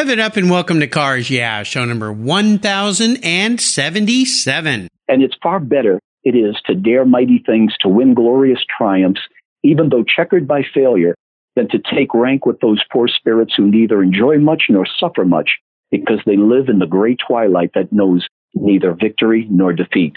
Rev it up and welcome to Cars Yeah, show number 1077. And it's far better it is to dare mighty things, to win glorious triumphs, even though checkered by failure, than to take rank with those poor spirits who neither enjoy much nor suffer much, because they live in the gray twilight that knows neither victory nor defeat.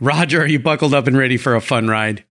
Roger, are you buckled up and ready for a fun ride?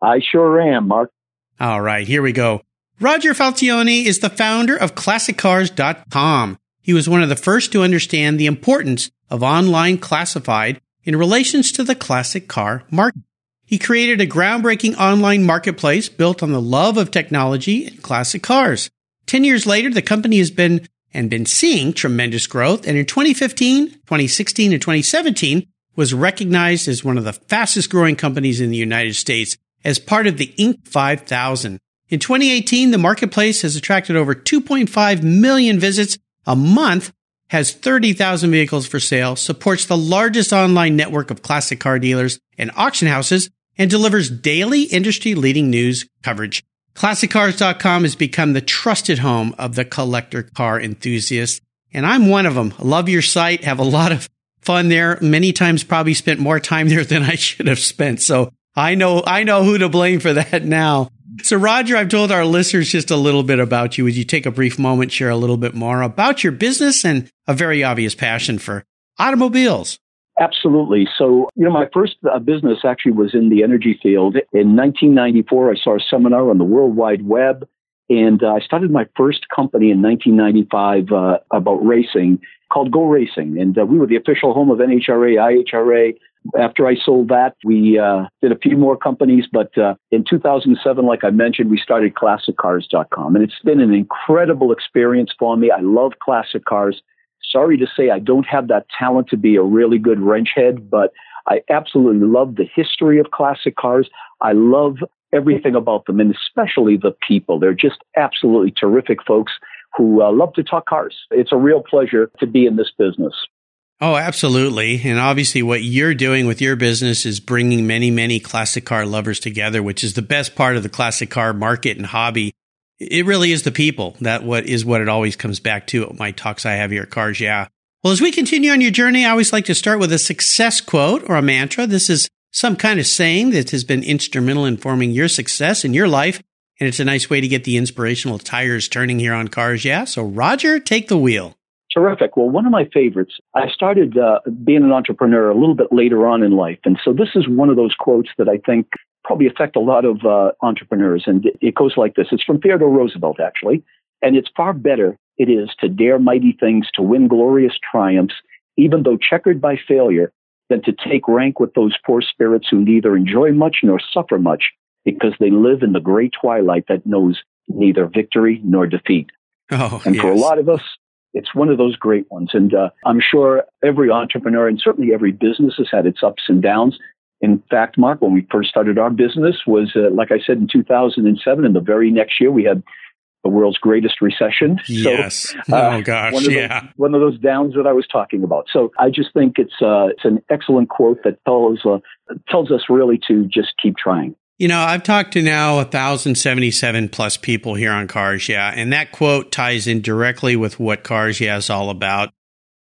I sure am, Mark. All right, here we go. Roger Falcioni is the founder of ClassicCars.com. He was one of the first to understand the importance of online classified in relations to the classic car market. He created a groundbreaking online marketplace built on the love of technology and classic cars. Ten years later, the company has been and been seeing tremendous growth. And in 2015, 2016, and 2017, was recognized as one of the fastest growing companies in the United States as part of the Inc. 5000. In 2018, the marketplace has attracted over 2.5 million visits a month, has 30,000 vehicles for sale, supports the largest online network of classic car dealers and auction houses, and delivers daily industry leading news coverage. ClassicCars.com has become the trusted home of the collector car enthusiast. And I'm one of them. Love your site, have a lot of fun there. Many times probably spent more time there than I should have spent. So I know, I know who to blame for that now. So Roger, I've told our listeners just a little bit about you. Would you take a brief moment, share a little bit more about your business and a very obvious passion for automobiles? Absolutely. So, you know, my first uh, business actually was in the energy field. In 1994, I saw a seminar on the World Wide Web, and uh, I started my first company in 1995 uh, about racing called Go Racing. And uh, we were the official home of NHRA, IHRA. After I sold that, we uh, did a few more companies. But uh, in 2007, like I mentioned, we started ClassicCars.com. And it's been an incredible experience for me. I love classic cars. Sorry to say I don't have that talent to be a really good wrench head, but I absolutely love the history of classic cars. I love everything about them, and especially the people. They're just absolutely terrific folks who uh, love to talk cars. It's a real pleasure to be in this business. Oh, absolutely. And obviously, what you're doing with your business is bringing many, many classic car lovers together, which is the best part of the classic car market and hobby. It really is the people. That what is what it always comes back to. My talks I have here at Cars Yeah. Well, as we continue on your journey, I always like to start with a success quote or a mantra. This is some kind of saying that has been instrumental in forming your success in your life and it's a nice way to get the inspirational tires turning here on cars. Yeah. So, Roger, take the wheel. Terrific. Well, one of my favorites, I started uh, being an entrepreneur a little bit later on in life. And so, this is one of those quotes that I think probably affect a lot of uh, entrepreneurs. And it goes like this it's from Theodore Roosevelt, actually. And it's far better it is to dare mighty things, to win glorious triumphs, even though checkered by failure, than to take rank with those poor spirits who neither enjoy much nor suffer much because they live in the gray twilight that knows neither victory nor defeat. Oh, and yes. for a lot of us, it's one of those great ones. And uh, I'm sure every entrepreneur and certainly every business has had its ups and downs. In fact, Mark, when we first started our business was, uh, like I said, in 2007, and the very next year we had the world's greatest recession. Yes. So, uh, oh gosh. one of yeah. Those, one of those downs that I was talking about. So I just think it's uh, it's an excellent quote that tells uh, tells us really to just keep trying. You know, I've talked to now 1,077 plus people here on Cars Yeah, and that quote ties in directly with what Cars Yeah is all about.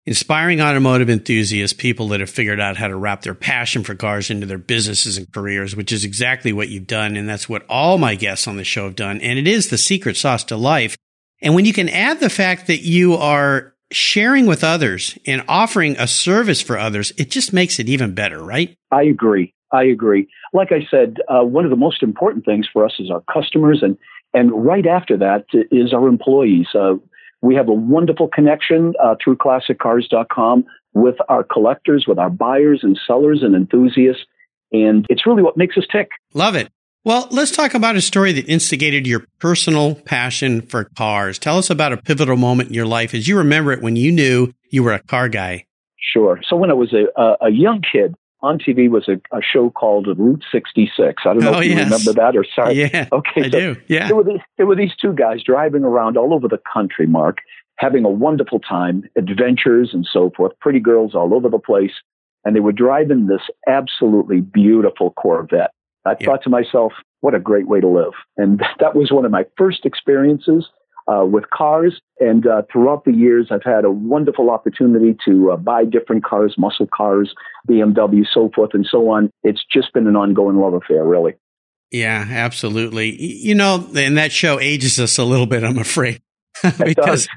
Inspiring automotive enthusiasts, people that have figured out how to wrap their passion for cars into their businesses and careers, which is exactly what you've done. And that's what all my guests on the show have done. And it is the secret sauce to life. And when you can add the fact that you are sharing with others and offering a service for others, it just makes it even better, right? I agree. I agree. Like I said, uh, one of the most important things for us is our customers, and and right after that is our employees. Uh, we have a wonderful connection uh, through ClassicCars.com with our collectors, with our buyers and sellers and enthusiasts, and it's really what makes us tick. Love it. Well, let's talk about a story that instigated your personal passion for cars. Tell us about a pivotal moment in your life as you remember it when you knew you were a car guy. Sure. So when I was a, a young kid, on TV was a, a, show called Route 66. I don't know oh, if you yes. remember that or sorry. Yeah, okay, I so do. Yeah. There were, these, there were these two guys driving around all over the country, Mark, having a wonderful time, adventures and so forth, pretty girls all over the place. And they were driving this absolutely beautiful Corvette. I Yeah. thought to myself, what a great way to live. And that was one of my first experiences uh, with cars. And uh, throughout the years, I've had a wonderful opportunity to uh, buy different cars, muscle cars, BMW, so forth and so on. It's just been an ongoing love affair, really. Yeah, absolutely. You know, and that show ages us a little bit, I'm afraid. Because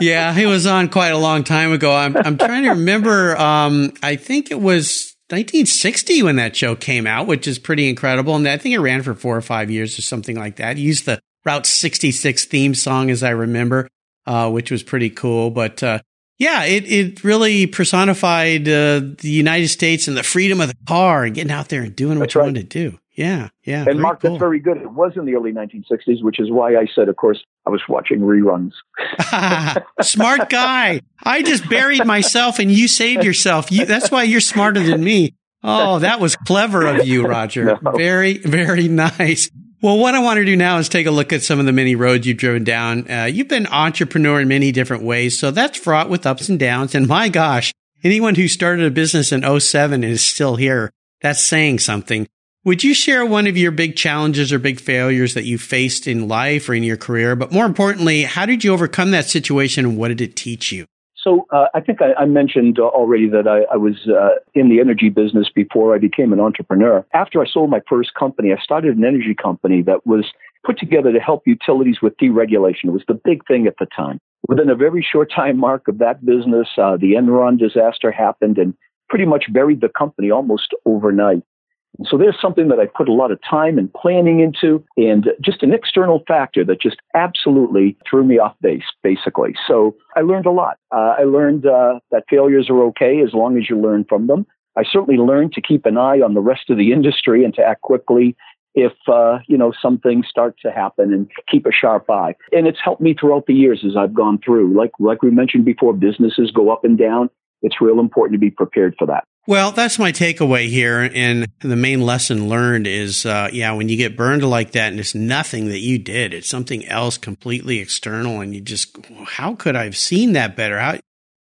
yeah, he was on quite a long time ago. I'm I'm trying to remember um I think it was 1960 when that show came out, which is pretty incredible. And I think it ran for 4 or 5 years or something like that. He used the Route 66 theme song as I remember, uh which was pretty cool, but uh yeah, it, it really personified uh, the United States and the freedom of the car and getting out there and doing what That's you wanted to do. Yeah, yeah. And Mark, cool. that's very good. It was in the early 1960s, which is why I said, of course, I was watching reruns. Smart guy. I just buried myself and you saved yourself. You, that's why you're smarter than me. Oh, that was clever of you, Roger. No. Very, very nice. Well, what I want to do now is take a look at some of the many roads you've driven down. Uh, you've been entrepreneur in many different ways, so that's fraught with ups and downs. And my gosh, anyone who started a business in 07 and is still here, that's saying something. Would you share one of your big challenges or big failures that you faced in life or in your career? But more importantly, how did you overcome that situation and what did it teach you? So uh, I think I, I mentioned uh, already that I, I was uh, in the energy business before I became an entrepreneur. After I sold my first company, I started an energy company that was put together to help utilities with deregulation. It was the big thing at the time. Within a very short time mark of that business, uh, the Enron disaster happened and pretty much buried the company almost overnight. So there's something that I put a lot of time and planning into, and just an external factor that just absolutely threw me off base, basically. So I learned a lot. Uh, I learned uh, that failures are okay as long as you learn from them. I certainly learned to keep an eye on the rest of the industry and to act quickly if uh, you know some things start to happen and keep a sharp eye. And it's helped me throughout the years as I've gone through. Like like we mentioned before, businesses go up and down. It's real important to be prepared for that. Well, that's my takeaway here. And the main lesson learned is, uh, yeah, when you get burned like that and it's nothing that you did, it's something else completely external. And you just, how could I have seen that better? How,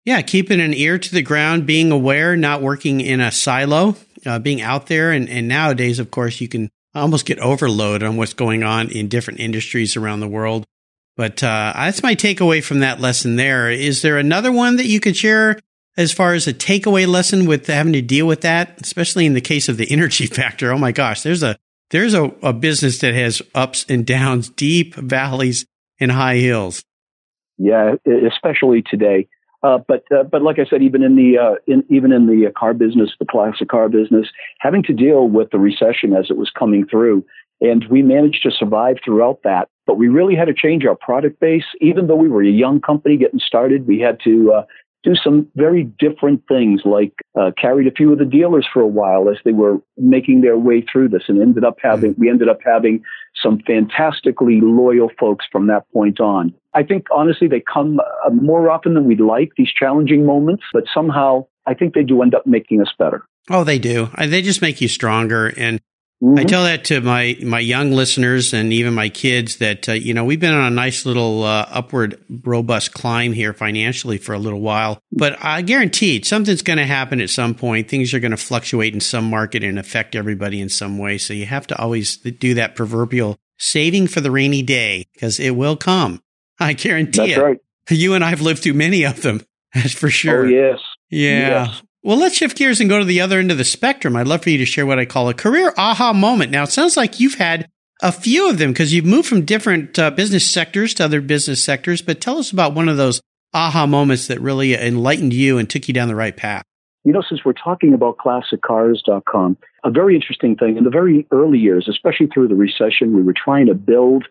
yeah, keeping an ear to the ground, being aware, not working in a silo, uh, being out there. And, and nowadays, of course, you can almost get overload on what's going on in different industries around the world. But uh, that's my takeaway from that lesson there. Is there another one that you could share as far as a takeaway lesson with having to deal with that, especially in the case of the energy factor? Oh my gosh, there's a there's a, a business that has ups and downs, deep valleys and high hills. Yeah, especially today. Uh, but uh, but like I said, even in the uh, in, even in the car business, the classic car business, having to deal with the recession as it was coming through, and we managed to survive throughout that. But we really had to change our product base. Even though we were a young company getting started, we had to uh, do some very different things, like uh, carried a few of the dealers for a while as they were making their way through this, and ended up having we ended up having some fantastically loyal folks from that point on. I think honestly they come uh, more often than we'd like these challenging moments, but somehow I think they do end up making us better. Oh, they do. They just make you stronger. And I Mhm. tell that to my my young listeners and even my kids that uh, you know we've been on a nice little uh, upward robust climb here financially for a little while, but I guarantee something's going to happen at some point. Things are going to fluctuate in some market and affect everybody in some way. So you have to always do that proverbial saving for the rainy day because it will come. I guarantee That's it. right. You and I've lived through many of them. That's for sure. Oh yes. Yeah. Yes. Well, let's shift gears and go to the other end of the spectrum. I'd love for you to share what I call a career aha moment. Now, it sounds like you've had a few of them because you've moved from different uh, business sectors to other business sectors. But tell us about one of those aha moments that really enlightened you and took you down the right path. You know, since we're talking about classiccars.com, a very interesting thing in the very early years, especially through the recession, we were trying to build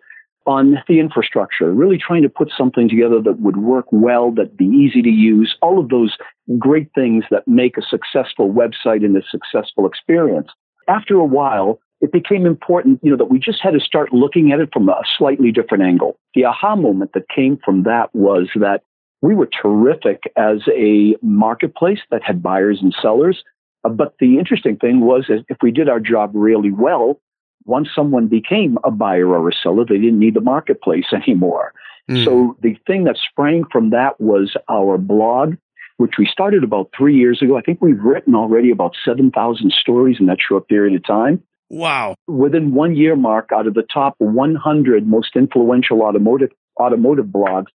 on the infrastructure, really trying to put something together that would work well, that'd be easy to use, all of those great things that make a successful website and a successful experience. After a while, it became important, you know, that we just had to start looking at it from a slightly different angle. The aha moment that came from that was that we were terrific as a marketplace that had buyers and sellers. Uh, but the interesting thing was if we did our job really well, once someone became a buyer or a seller, they didn't need the marketplace anymore. Mm. So the thing that sprang from that was our blog, which we started about three years ago. I think we've written already about 7,000 stories in that short period of time. Wow. Within one year mark, out of the top 100 most influential automotive, automotive blogs,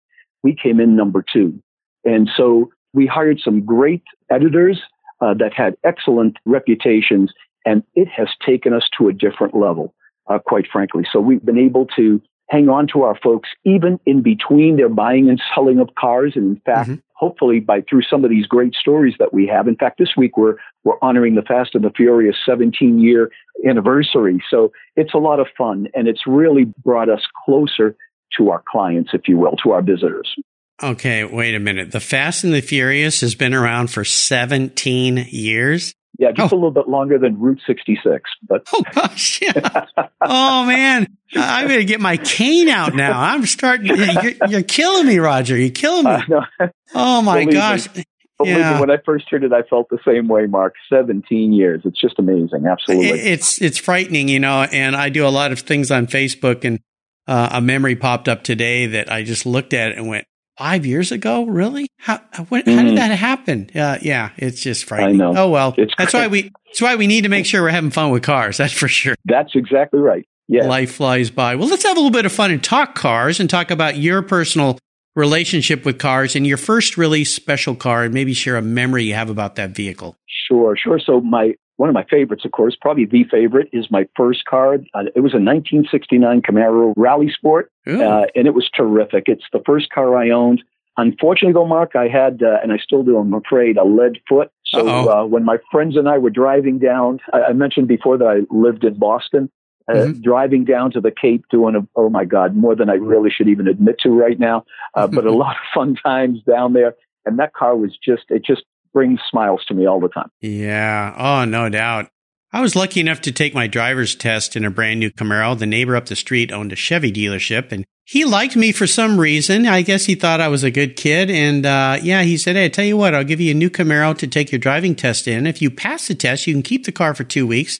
we came in number two. And so we hired some great editors uh, that had excellent reputations, and it has taken us to a different level, uh, quite frankly. So we've been able to hang on to our folks even in between their buying and selling of cars. And in fact, mm-hmm. hopefully by through some of these great stories that we have. In fact, this week we're we're honoring the Fast and the Furious 17 year anniversary. So it's a lot of fun and it's really brought us closer to our clients, if you will, to our visitors. Okay, wait a minute. The Fast and the Furious has been around for 17 years. Yeah, just oh. a little bit longer than Route 66. But oh gosh, yeah. oh man, I'm going to get my cane out now. I'm starting. You're, you're killing me, Roger. You're killing me. Uh, oh my Believe gosh. Me. Believe yeah. me, when I first heard it, I felt the same way, Mark. 17 years. It's just amazing. Absolutely. It's, it's frightening, you know, and I do a lot of things on Facebook and uh, a memory popped up today that I just looked at and went, five years ago? Really? How, what, mm. how did mm. that happen? Uh, yeah, it's just frightening. I know. Oh, well, it's that's why we, that's why we need to make sure we're having fun with cars. That's for sure. That's exactly right. Yeah. Life flies by. Well, let's have a little bit of fun and talk cars and talk about your personal relationship with cars and your first really special car and maybe share a memory you have about that vehicle. Sure, sure. So my one of my favorites, of course, probably the favorite, is my first car. Uh, it was a 1969 Camaro Rally Sport, uh, and it was terrific. It's the first car I owned. Unfortunately, though, Mark, I had, uh, and I still do, I'm afraid, a lead foot. So uh, when my friends and I were driving down, I, I mentioned before that I lived in Boston. Uh, mm-hmm. driving down to the Cape doing a, oh my God, more than I really should even admit to right now. Uh, but a lot of fun times down there. And that car was just, it just brings smiles to me all the time. Yeah. Oh, no doubt. I was lucky enough to take my driver's test in a brand new Camaro. The neighbor up the street owned a Chevy dealership and he liked me for some reason. I guess he thought I was a good kid. And, uh, yeah, he said, Hey, I tell you what, I'll give you a new Camaro to take your driving test in. If you pass the test, you can keep the car for two weeks.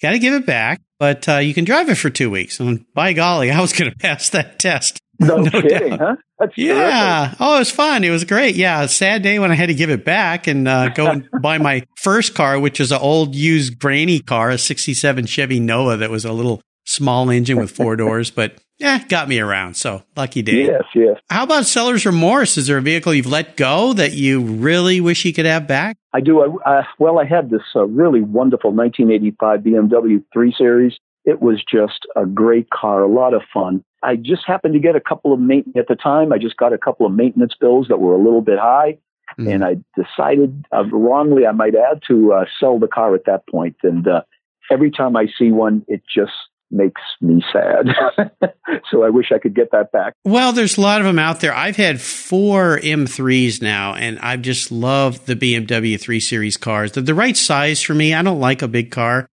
Got to give it back, but, uh, you can drive it for two weeks. And by golly, I was going to pass that test. No, no kidding, doubt. huh? That's yeah. Terrific. Oh, it was fun. It was great. Yeah. Sad day when I had to give it back and uh, go and buy my first car, which is an old used granny car, a 67 Chevy Nova that was a little small engine with four doors, but yeah, got me around. So lucky day. Yes, yes. How about seller's remorse? Is there a vehicle you've let go that you really wish you could have back? I do. Uh, well, I had this uh, really wonderful 1985 BMW 3 Series. It was just a great car, a lot of fun. I just happened to get a couple of maintenance at the time. I just got a couple of maintenance bills that were a little bit high. Mm. And I decided, uh, wrongly, I might add, to uh, sell the car at that point. And uh, every time I see one, it just makes me sad. so I wish I could get that back. Well, there's a lot of them out there. I've had four M3s now, and I've just loved the BMW 3 Series cars. They're the right size for me. I don't like a big car.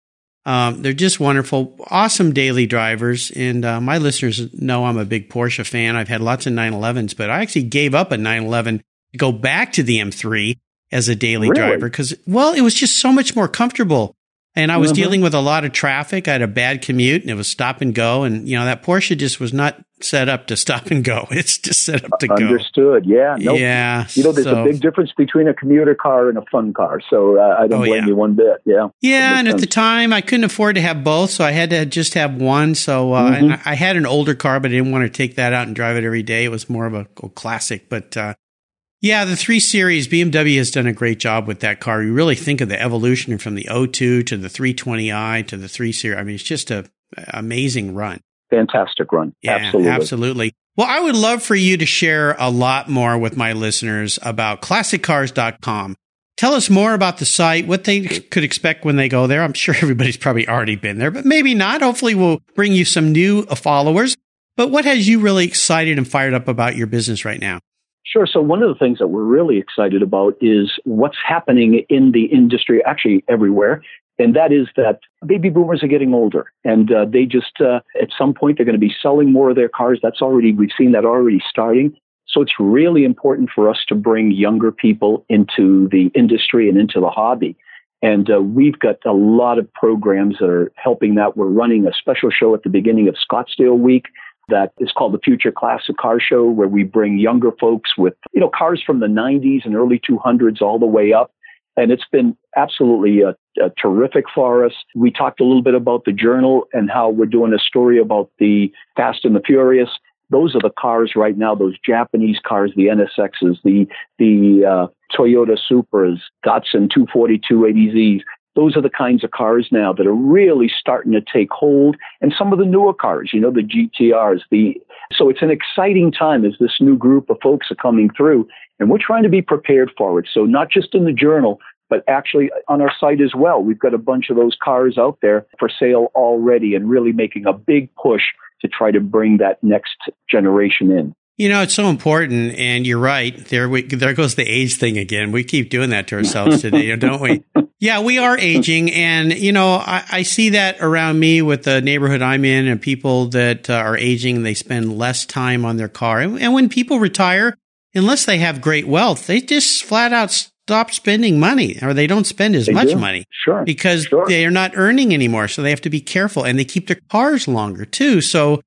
Um, they're just wonderful, awesome daily drivers. And uh, my listeners know I'm a big Porsche fan. I've had lots of 911s, but I actually gave up a 911 to go back to the M3 as a daily really? driver because, well, it was just so much more comfortable. And I was mm-hmm. dealing with a lot of traffic. I had a bad commute and it was stop and go. And, you know, that Porsche just was not set up to stop and go. It's just set up to go. Understood. Yeah. Nope. Yeah. You know, there's so, a big difference between a commuter car and a fun car. So uh, I don't oh, blame yeah. you one bit. Yeah. Yeah. And sense. at the time, I couldn't afford to have both. So I had to just have one. So uh, mm-hmm. I had an older car, but I didn't want to take that out and drive it every day. It was more of a, a classic. But, uh, yeah, the 3 Series, BMW has done a great job with that car. You really think of the evolution from the O2 to the 320i to the 3 Series. I mean, it's just a amazing run. Fantastic run. Yeah, absolutely. Absolutely. Well, I would love for you to share a lot more with my listeners about classiccars.com. Tell us more about the site, what they could expect when they go there. I'm sure everybody's probably already been there, but maybe not. Hopefully, we'll bring you some new uh, followers. But what has you really excited and fired up about your business right now? Sure. So one of the things that we're really excited about is what's happening in the industry, actually everywhere. and that is that baby boomers are getting older, and uh, they just uh, at some point they're going to be selling more of their cars. That's already we've seen that already starting. So it's really important for us to bring younger people into the industry and into the hobby. And uh, we've got a lot of programs that are helping that. We're running a special show at the beginning of Scottsdale Week that is called the Future Classic Car Show, where we bring younger folks with, you know, cars from the 90s and early 200s all the way up. And it's been absolutely uh, uh, terrific for us. We talked a little bit about the journal and how we're doing a story about the Fast and the Furious those are the cars right now, those Japanese cars, the NSXs, the, the uh, Toyota Supras, Datsun 242 Those are the kinds of cars now that are really starting to take hold. And some of the newer cars, you know, the GTRs, the, so it's an exciting time as this new group of folks are coming through and we're trying to be prepared for it. So not just in the journal, but actually on our site as well. We've got a bunch of those cars out there for sale already and really making a big push to try to bring that next generation in. You know, it's so important, and you're right. There, we, there goes the age thing again. We keep doing that to ourselves today, don't we? Yeah, we are aging, and you know, I, I, see that around me with the neighborhood I'm in, and people that uh, are aging. They spend less time on their car, and, and when people retire, unless they have great wealth, they just flat out stop spending money, or they don't spend as they much do. money, sure, because sure. they are not earning anymore. So they have to be careful, and they keep their cars longer too. So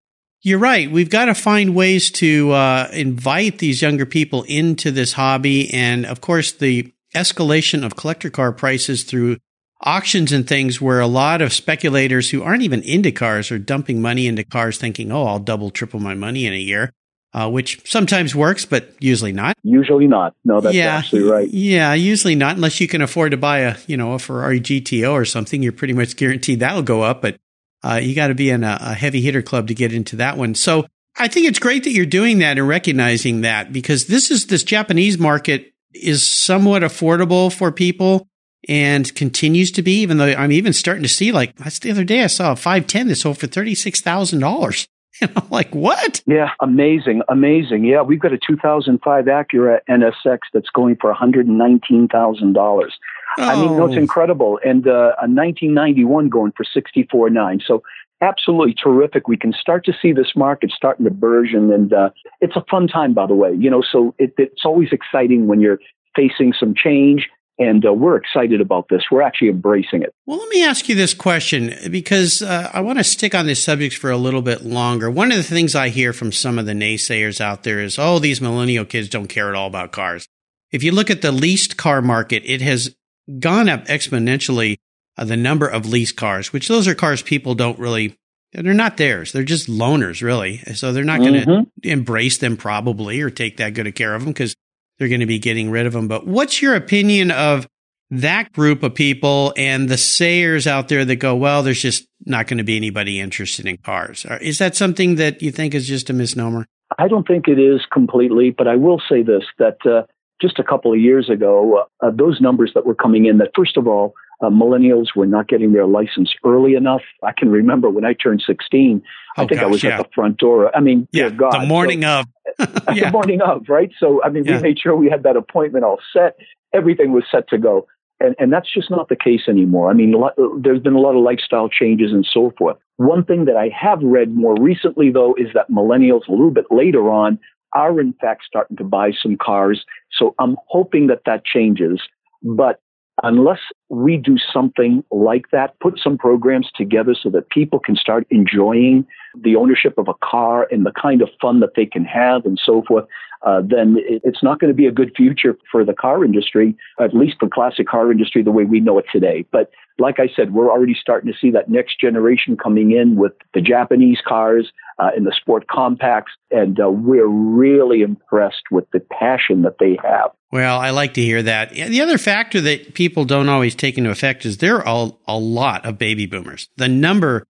you're right. We've got to find ways to uh, invite these younger people into this hobby. And of course, the escalation of collector car prices through auctions and things where a lot of speculators who aren't even into cars are dumping money into cars thinking, oh, I'll double, triple my money in a year. Uh, which sometimes works, but usually not. Usually not. No, that's yeah, absolutely right. Yeah, usually not, unless you can afford to buy a, you know, a Ferrari GTO or something. You're pretty much guaranteed that'll go up. But uh, you got to be in a, a heavy hitter club to get into that one. So I think it's great that you're doing that and recognizing that because this is this Japanese market is somewhat affordable for people and continues to be, even though I'm even starting to see like that's the other day I saw a 510 that sold for $36,000. And I'm like, what? Yeah, amazing, amazing. Yeah, we've got a 2005 Acura NSX that's going for $119,000. Oh. I mean, no, it's oh. incredible. And uh, a 1991 going for 64.9. So absolutely terrific. We can start to see this market starting to burgeon, and uh, it's a fun time, by the way. You know, so it, it's always exciting when you're facing some change. And uh, we're excited about this. We're actually embracing it. Well, let me ask you this question because uh, I want to stick on this subject for a little bit longer. One of the things I hear from some of the naysayers out there is, oh, these millennial kids don't care at all about cars. If you look at the leased car market, it has gone up exponentially uh, the number of lease cars, which those are cars people don't really, they're not theirs. They're just loaners, really. So they're not going to mm-hmm. embrace them probably or take that good a care of them because they're going to be getting rid of them. But what's your opinion of that group of people and the sayers out there that go, well, there's just not going to be anybody interested in cars? Is that something that you think is just a misnomer? I don't think it is completely, but I will say this that uh, just a couple of years ago, uh, those numbers that were coming in, that first of all, uh, millennials were not getting their license early enough. I can remember when I turned 16, oh, I think gosh, I was yeah. at the front door. I mean, yeah, God. The morning so, of. yeah. The morning of, right? So, I mean, yeah. we made sure we had that appointment all set. Everything was set to go. And, and that's just not the case anymore. I mean, there's been a lot of lifestyle changes and so forth. One thing that I have read more recently, though, is that millennials, a little bit later on, are in fact starting to buy some cars. So I'm hoping that that changes. But unless we do something like that, put some programs together so that people can start enjoying the ownership of a car and the kind of fun that they can have and so forth, uh, then it's not going to be a good future for the car industry, at least the classic car industry the way we know it today. But like I said, we're already starting to see that next generation coming in with the Japanese cars uh, and the sport compacts, and uh, we're really impressed with the passion that they have. Well, I like to hear that. The other factor that people don't always take into effect is there are a lot of baby boomers. The number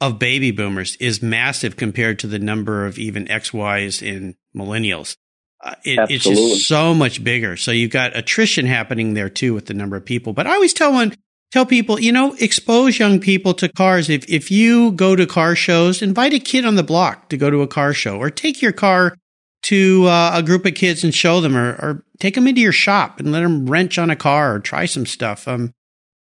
of baby boomers is massive compared to the number of even XYs in millennials. Uh, it, it's just so much bigger. So you've got attrition happening there too with the number of people. But I always tell one, tell people, you know, expose young people to cars. If, if you go to car shows, invite a kid on the block to go to a car show or take your car to uh, a group of kids and show them or, or, take them into your shop and let them wrench on a car or try some stuff. Um,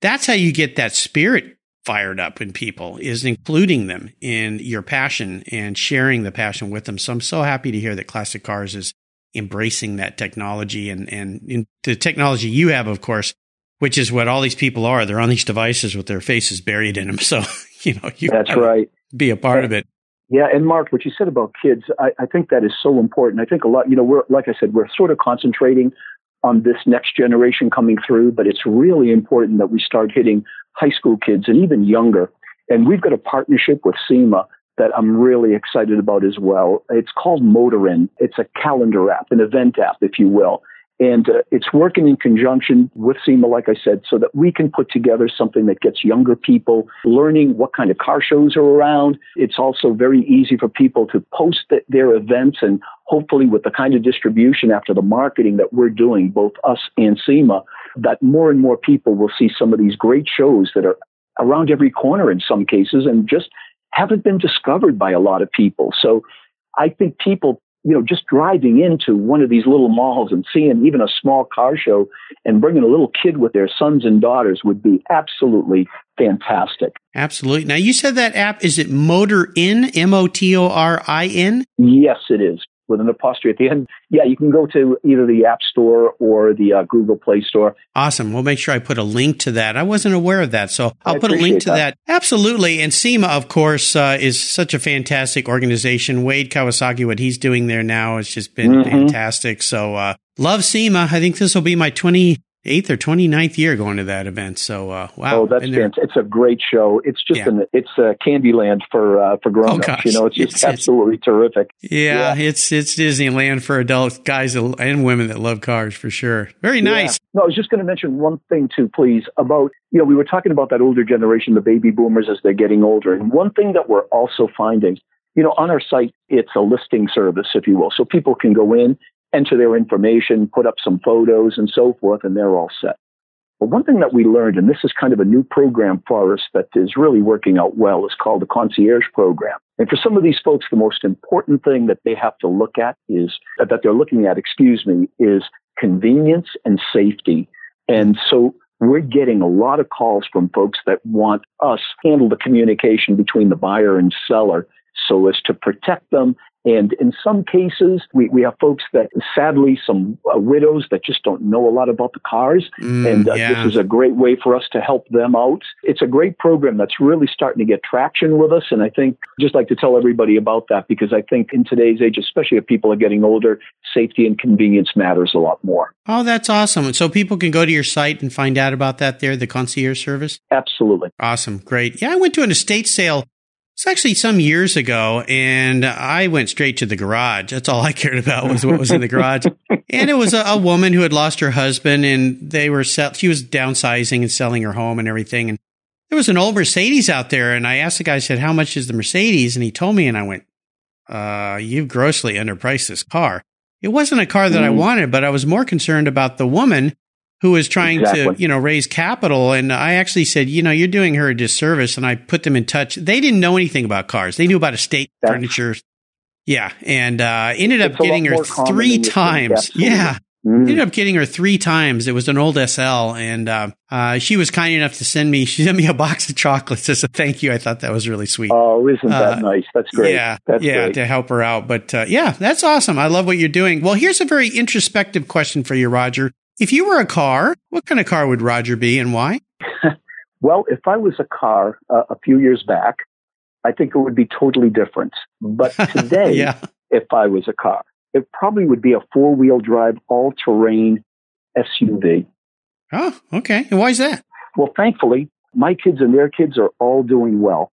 that's how you get that spirit fired up in people is including them in your passion and sharing the passion with them. So I'm so happy to hear that Classic Cars is embracing that technology and, and the technology you have, of course, which is what all these people are. They're on these devices with their faces buried in them. So, you know, you that's right. Be a part of it. Yeah, and Mark, what you said about kids, I, I think that is so important. I think a lot, you know, we're like I said, we're sort of concentrating on this next generation coming through, but it's really important that we start hitting high school kids and even younger. And we've got a partnership with SEMA that I'm really excited about as well. It's called Motorin. It's a calendar app, an event app, if you will. And uh, it's working in conjunction with SEMA, like I said, so that we can put together something that gets younger people learning what kind of car shows are around. It's also very easy for people to post th- their events and hopefully with the kind of distribution after the marketing that we're doing, both us and SEMA, that more and more people will see some of these great shows that are around every corner in some cases and just haven't been discovered by a lot of people. So I think people you know, just driving into one of these little malls and seeing even a small car show and bringing a little kid with their sons and daughters would be absolutely fantastic. Absolutely. Now, you said that app, is it Motor In, M O T O R I N? Yes, it is with an apostrophe at the end. Yeah, you can go to either the App Store or the uh, Google Play Store. Awesome. We'll make sure I put a link to that. I wasn't aware of that, so I'll I put a link to that. that. Absolutely. And SEMA, of course, uh, is such a fantastic organization. Wade Kawasaki, what he's doing there now has just been mm-hmm. fantastic. So, uh, love SEMA. I think this will be my 20, eighth or 29th year going to that event. So, uh, wow. Oh, that's. It's a great show. It's just yeah. an, it's a Candyland for, uh, for grown ups. Oh, you know, it's just it's, absolutely it's, terrific. Yeah, yeah, It's, it's Disneyland for adults, guys and women that love cars for sure. Very nice. Yeah. No, I was just going to mention one thing too, please, about, you know, we were talking about that older generation, the baby boomers as they're getting older. And one thing that we're also finding, you know, on our site, it's a listing service, if you will. So people can go in enter their information, put up some photos and so forth, and they're all set. But one thing that we learned, and this is kind of a new program for us that is really working out well, is called the concierge program. And for some of these folks, the most important thing that they have to look at is that they're looking at, excuse me, is convenience and safety. And so we're getting a lot of calls from folks that want us handle the communication between the buyer and seller so as to protect them and in some cases, we, we have folks that sadly, some uh, widows that just don't know a lot about the cars. Mm, and uh, yeah. this is a great way for us to help them out. It's a great program that's really starting to get traction with us. And I think just like to tell everybody about that because I think in today's age, especially if people are getting older, safety and convenience matters a lot more. Oh, that's awesome. And So people can go to your site and find out about that there, the concierge service? Absolutely. Awesome. Great. Yeah, I went to an estate sale it's actually some years ago, and I went straight to the garage. That's all I cared about was what was in the garage. and it was a, a, woman who had lost her husband, and they were sell- she was downsizing and selling her home and everything. And there was an old Mercedes out there, and I asked the guy, I said, "How much is the Mercedes?" And he told me, and I went, uh, "You've grossly underpriced this car." It wasn't a car that mm. I wanted, but I was more concerned about the woman who was trying exactly. to, you know, raise capital. And I actually said, you know, you're doing her a disservice. And I put them in touch. They didn't know anything about cars. They knew about estate That's, furniture. Yeah. And, uh, ended up getting her three times. Yeah. Mm. Ended up getting her three times. It was an old SL, and uh, uh, she was kind enough to send me. She sent me a box of chocolates as a thank you. I thought that was really sweet. Oh, isn't that uh, nice? That's great. Yeah, that's yeah, great. to help her out. But uh, yeah, that's awesome. I love what you're doing. Well, here's a very introspective question for you, Roger. If you were a car, what kind of car would Roger be and why? well, if I was a car uh, a few years back, I think it would be totally different. But today, yeah. if I was a car, it probably would be a four wheel drive, all terrain SUV. Oh, okay. And why is that? Well, thankfully, my kids and their kids are all doing well.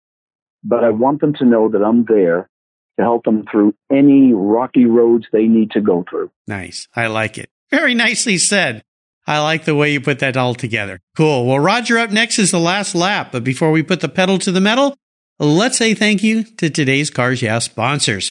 But I want them to know that I'm there to help them through any rocky roads they need to go through. Nice. I like it. Very nicely said. I like the way you put that all together. Cool. Well, Roger, up next is the last lap. But before we put the pedal to the metal, let's say thank you to today's Cars Yeah sponsors.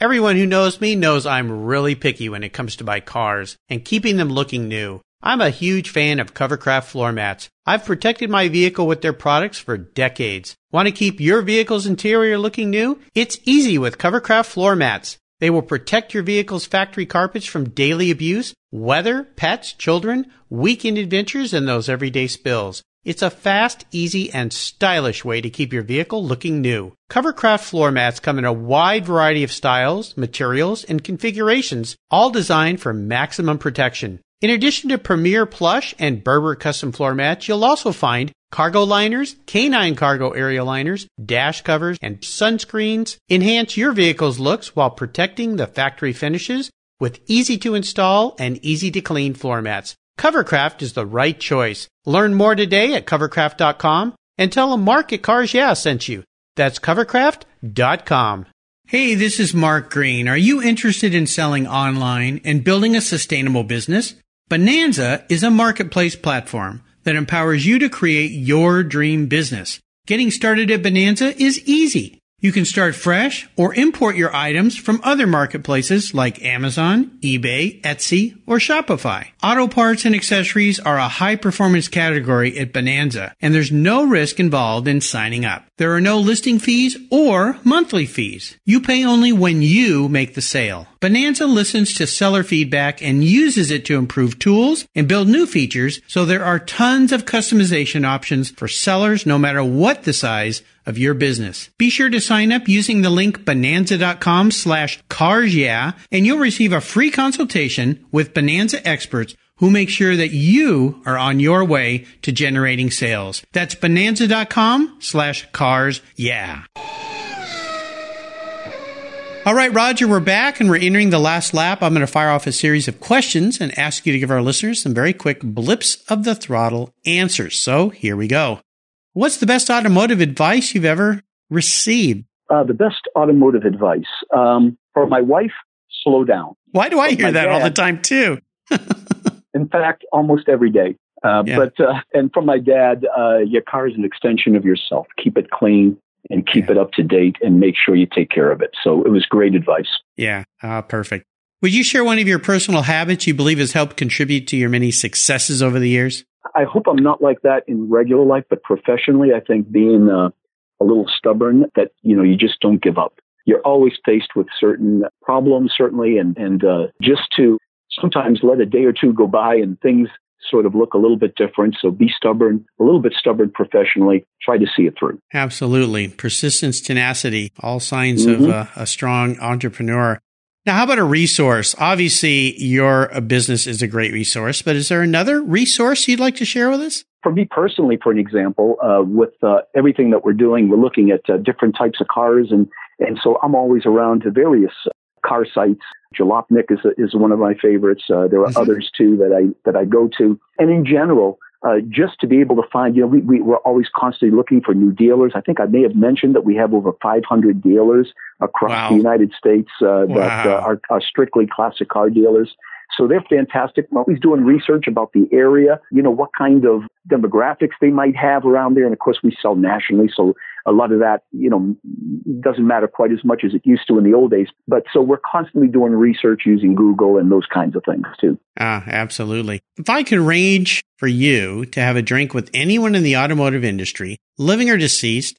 Everyone who knows me knows I'm really picky when it comes to my cars and keeping them looking new. I'm a huge fan of Covercraft floor mats. I've protected my vehicle with their products for decades. Want to keep your vehicle's interior looking new? It's easy with Covercraft floor mats. They will protect your vehicle's factory carpets from daily abuse, weather, pets, children, weekend adventures, and those everyday spills. It's a fast, easy, and stylish way to keep your vehicle looking new. Covercraft floor mats come in a wide variety of styles, materials, and configurations, all designed for maximum protection. In addition to Premier Plush and Berber custom floor mats, you'll also find cargo liners, canine cargo area liners, dash covers, and sunscreens. Enhance your vehicle's looks while protecting the factory finishes with easy to install and easy to clean floor mats. Covercraft is the right choice. Learn more today at covercraft.com and tell them Mark at Cars Yeah sent you. That's covercraft.com. Hey, this is Mark Green. Are you interested in selling online and building a sustainable business? Bonanza is a marketplace platform that empowers you to create your dream business. Getting started at Bonanza is easy. You can start fresh or import your items from other marketplaces like Amazon, eBay, Etsy, or Shopify. Auto parts and accessories are a high performance category at Bonanza, and there's no risk involved in signing up. There are no listing fees or monthly fees. You pay only when you make the sale. Bonanza listens to seller feedback and uses it to improve tools and build new features, so there are tons of customization options for sellers no matter what the size of your business. Be sure to sign up using the link bonanza.com slash cars yeah, and you'll receive a free consultation with Bonanza experts who make sure that you are on your way to generating sales. That's bonanza.com slash cars yeah. All right, Roger, we're back and we're entering the last lap. I'm going to fire off a series of questions and ask you to give our listeners some very quick blips of the throttle answers. So here we go. What's the best automotive advice you've ever received? Uh, the best automotive advice um, for my wife: slow down. Why do I hear that dad, all the time too? in fact, almost every day. Uh, yeah. But uh, and from my dad, uh, your car is an extension of yourself. Keep it clean and keep yeah. it up to date and make sure you take care of it. So it was great advice. Yeah, uh, perfect. Would you share one of your personal habits you believe has helped contribute to your many successes over the years? I hope I'm not like that in regular life, but professionally, I think being uh, a little stubborn, that you know, you just don't give up. You're always faced with certain problems, certainly, and and uh, just to sometimes let a day or two go by and things sort of look a little bit different. So be stubborn, a little bit stubborn professionally. Try to see it through. Absolutely. Persistence, tenacity, all signs mm-hmm. of a, a strong entrepreneur. Now, how about a resource? Obviously, your business is a great resource, but is there another resource you'd like to share with us? For me personally, for an example, uh, with uh, everything that we're doing, we're looking at uh, different types of cars, and and so I'm always around to various car sites. Jalopnik is is one of my favorites. Uh, there are mm-hmm. others too that I that I go to, and in general, uh, just to be able to find, you know, we, we, we're always constantly looking for new dealers. I think I may have mentioned that we have over 500 dealers across wow. the United States uh, wow. that uh, are, are strictly classic car dealers. So they're fantastic. We're always doing research about the area, you know, what kind of demographics they might have around there. And of course, we sell nationally. So a lot of that, you know, doesn't matter quite as much as it used to in the old days. But so we're constantly doing research using Google and those kinds of things too. Ah, absolutely. If I could arrange for you to have a drink with anyone in the automotive industry, living or deceased,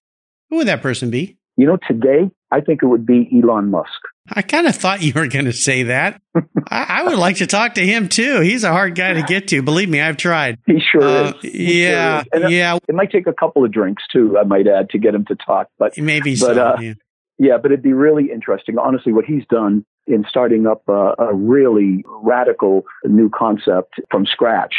who would that person be? You know, today, I think it would be Elon Musk. I kind of thought you were going to say that. I, I, would like to talk to him too. He's a hard guy to get to. Believe me, I've tried. He sure uh, is. He yeah, sure is. yeah. It might take a couple of drinks too. I might add to get him to talk, but maybe but, so. Uh, yeah. yeah. but it'd be really interesting. Honestly, what he's done in starting up a, a really radical new concept from scratch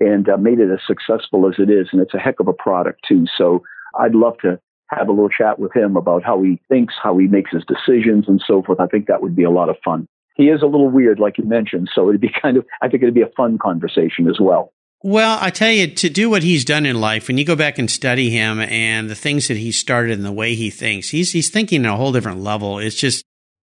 and uh, made it as successful as it is, and it's a heck of a product too. So I'd love to have a little chat with him about how he thinks, how he makes his decisions, and so forth. I think that would be a lot of fun. He is a little weird, like you mentioned, so it'd be kind of, I think it'd be a fun conversation as well. Well, I tell you, to do what he's done in life, when you go back and study him and the things that he started and the way he thinks, he's he's thinking at a whole different level. It's just,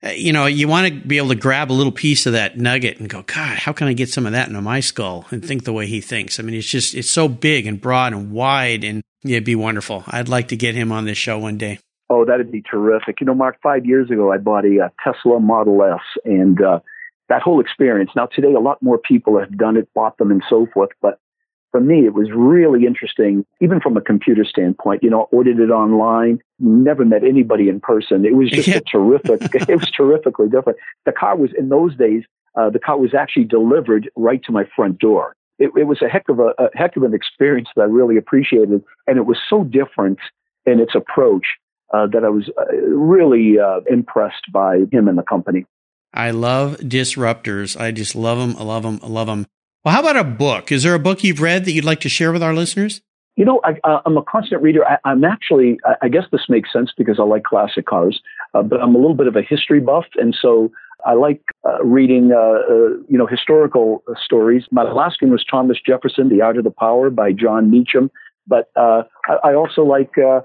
you know, you want to be able to grab a little piece of that nugget and go, God, how can I get some of that into my skull and think the way he thinks? I mean, it's just, it's so big and broad and wide and yeah, it'd be wonderful. I'd like to get him on this show one day. Oh, that'd be terrific. You know, Mark, five years ago, I bought a, a Tesla Model S, and uh, that whole experience. Now, today, a lot more people have done it, bought them, and so forth. But for me, it was really interesting, even from a computer standpoint. You know, ordered it online, never met anybody in person. It was just yeah. a terrific. it was terrifically different. The car was in those days. Uh, the car was actually delivered right to my front door. it, it was a heck of a, a heck of an experience that I really appreciated, and it was so different in its approach uh, that I was uh, really uh, impressed by him and the company. I love disruptors. I just love them. I love them. I love them. Well, how about a book? Is there a book you've read that you'd like to share with our listeners? You know, I, am a constant reader. I, am actually, I guess this makes sense because I like classic cars, uh, but I'm a little bit of a history buff. And so I like uh, reading, uh, uh you know, historical stories. My last one was Thomas Jefferson, The Art of the Power by Jon Meacham. But uh, I, I, also like, uh,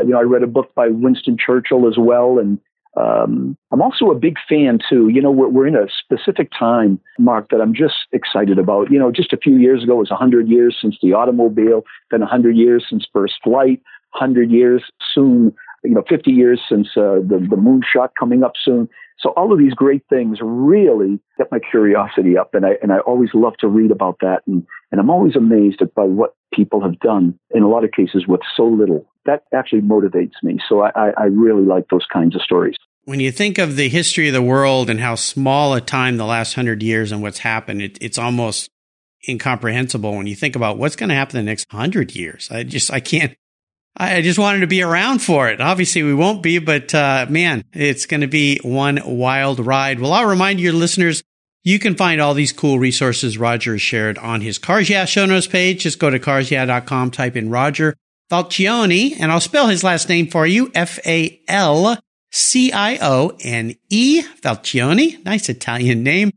you know, I read a book by Winston Churchill as well. And um, I'm also a big fan too. You know, we're, we're in a specific time, Mark, that I'm just excited about. You know, just a few years ago was 100 years since the automobile, then 100 years since first flight, 100 years soon, you know, 50 years since uh, the, the moonshot coming up soon. So all of these great things really get my curiosity up, and I and I always love to read about that, and and I'm always amazed by what people have done in a lot of cases with so little. That actually motivates me. So I, I really like those kinds of stories. When you think of the history of the world and how small a time the last hundred years and what's happened, it, it's almost incomprehensible when you think about what's going to happen the next hundred years. I just I can't I just wanted to be around for it. Obviously, we won't be, but uh, man, it's going to be one wild ride. Well, I'll remind your listeners you can find all these cool resources Roger has shared on his Cars Yeah show notes page. Just go to carsyeah.com, type in Roger Falcione, and I'll spell his last name for you F A L C I O N E, Falcione. Nice Italian name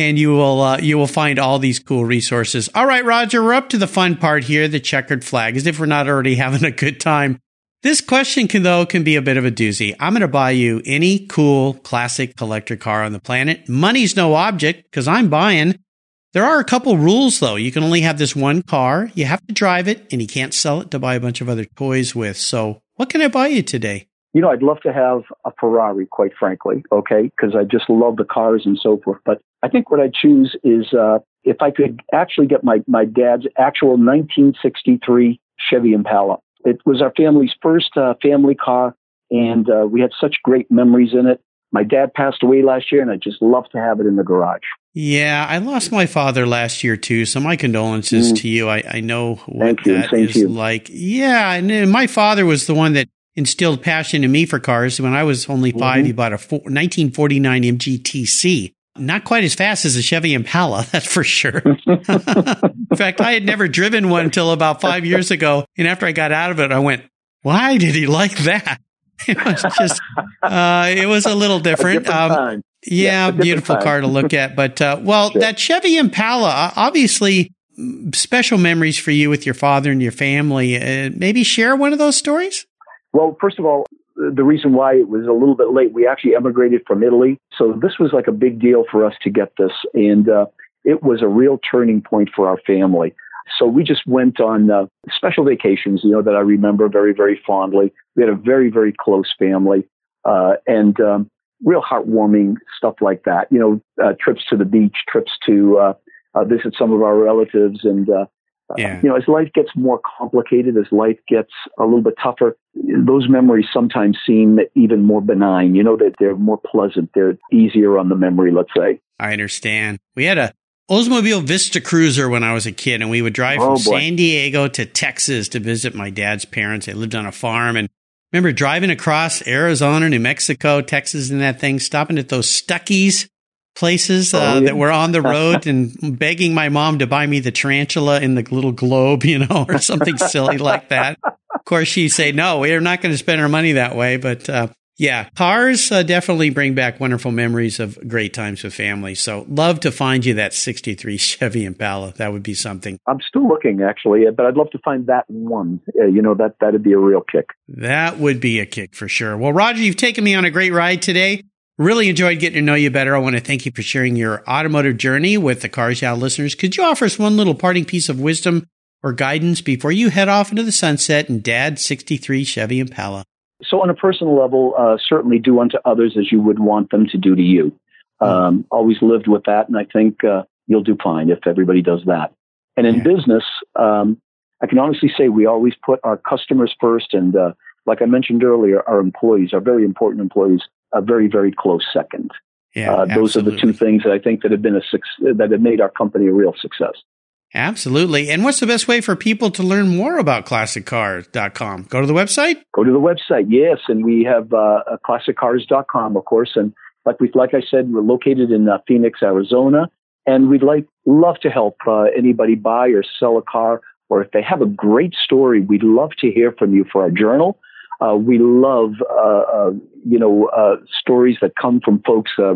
and you will uh, you will find all these cool resources. All right, Roger, we're up to the fun part here, the checkered flag, as if we're not already having a good time. This question can though can be a bit of a doozy. I'm going to buy you any cool classic collector car on the planet. Money's no object because I'm buying. There are a couple rules though. You can only have this one car. You have to drive it and you can't sell it to buy a bunch of other toys with. So what can I buy you today? You know, I'd love to have a Ferrari, quite frankly, okay, because I just love the cars and so forth. But I think what I'd choose is uh, if I could actually get my, my dad's actual 1963 Chevy Impala. It was our family's first uh, family car, and uh, we had such great memories in it. My dad passed away last year, and I just love to have it in the garage. Yeah, I lost my father last year too, so my condolences mm. to you. I, I know what that is like. Yeah, and my father was the one that instilled passion in me for cars. When I was only 5 mm-hmm. he bought a 1949 MGTC. Not quite as fast as a Chevy Impala, that's for sure. in fact, I had never driven one until about five years ago. And after I got out of it, I went, why did he like that? It was just, uh, it was a little different. A um, yeah, yeah beautiful car to look at. But, uh, well, sure. that Chevy Impala, obviously special memories for you with your father and your family. Uh, maybe share one of those stories? Well, first of all, the reason why it was a little bit late, we actually emigrated from Italy. So this was like a big deal for us to get this. And uh, it was a real turning point for our family. So we just went on uh, special vacations, you know, that I remember very, very fondly. We had a very, very close family uh, and um, real heartwarming stuff like that. You know, uh, trips to the beach, trips to uh, uh, visit some of our relatives and Uh, yeah. you know, as life gets more complicated, as life gets a little bit tougher, those memories sometimes seem even more benign. You know, that they're more pleasant. They're easier on the memory, let's say. I understand. We had a Oldsmobile Vista Cruiser when I was a kid, and we would drive oh, from boy. San Diego to Texas to visit my dad's parents. They lived on a farm, and remember driving across Arizona, New Mexico, Texas, and that thing, stopping at those Stuckey's places uh, oh, yeah. that were on the road and begging my mom to buy me the tarantula in the little globe, you know, or something silly like that. Of course, she'd say, no, we're not going to spend our money that way. But uh, yeah, cars uh, definitely bring back wonderful memories of great times with family. So love to find you that 63 Chevy Impala. That would be something. I'm still looking actually, but I'd love to find that one. Uh, you know, that, that'd be a real kick. That would be a kick for sure. Well, Roger, you've taken me on a great ride today. Really enjoyed getting to know you better. I want to thank you for sharing your automotive journey with the Cars Yeah listeners. Could you offer us one little parting piece of wisdom or guidance before you head off into the sunset in Dad's 63 Chevy Impala? So, on a personal level, uh, certainly do unto others as you would want them to do to you. Hmm. Um, always lived with that, and I think uh, you'll do fine if everybody does that. And in yeah. business, um, I can honestly say we always put our customers first, and uh, like I mentioned earlier, our employees, our very important employees, a very, very close second. Yeah, uh, those are the two things that I think that have been a that have made our company a real success. Absolutely. And what's the best way for people to learn more about classiccars.com? Go to the website? Go to the website, yes. And we have uh, classiccars.com, of course. And like we, like I said, we're located in uh, Phoenix, Arizona. And we'd like, love to help uh, anybody buy or sell a car. Or if they have a great story, we'd love to hear from you for our journal. Uh, we love, uh, uh, you know, uh, stories that come from folks, uh,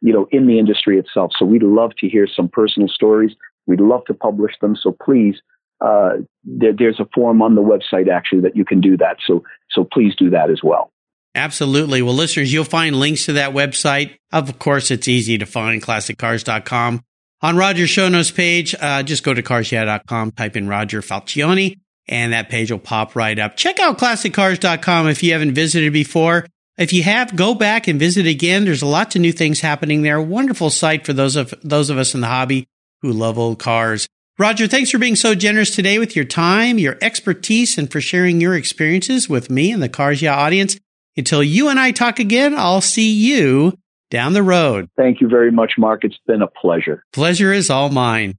you know, in the industry itself. So we'd love to hear some personal stories. We'd love to publish them. So please, there, there's a form on the website actually that you can do that. So, so please do that as well. Absolutely. Well, listeners, you'll find links to that website. Of course, it's easy to find classiccars.com. On Roger's show notes page, uh, just go to carsyeah.com, type in Roger Falcione, and that page will pop right up. Check out classiccars.com if you haven't visited before. If you have, go back and visit again. There's lots of new things happening there. Wonderful site for those of those of us in the hobby who love old cars. Roger, thanks for being so generous today with your time, your expertise, and for sharing your experiences with me and the Cars Yeah audience. Until you and I talk again, I'll see you down the road. Thank you very much, Mark. It's been a pleasure. Pleasure is all mine.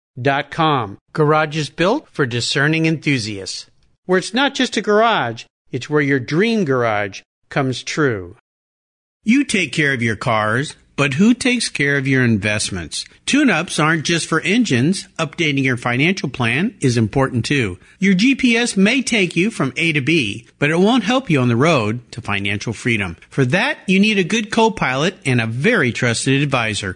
metrongarage.com Com. Garage is built for discerning enthusiasts. Where it's not just a garage, it's where your dream garage comes true. You take care of your cars, but who takes care of your investments? Tune-ups aren't just for engines. Updating your financial plan is important too. Your GPS may take you from A to B, but it won't help you on the road to financial freedom. For that, you need a good co-pilot and a very trusted advisor.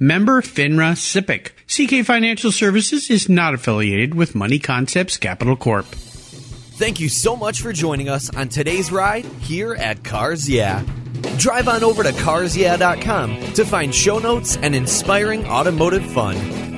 Member FINRA SIPC. CK Financial Services is not affiliated with Money Concepts Capital Corp. Thank you so much for joining us on today's ride here at Cars Yeah. Drive on over to carsyeah.com to find show notes and inspiring automotive fun.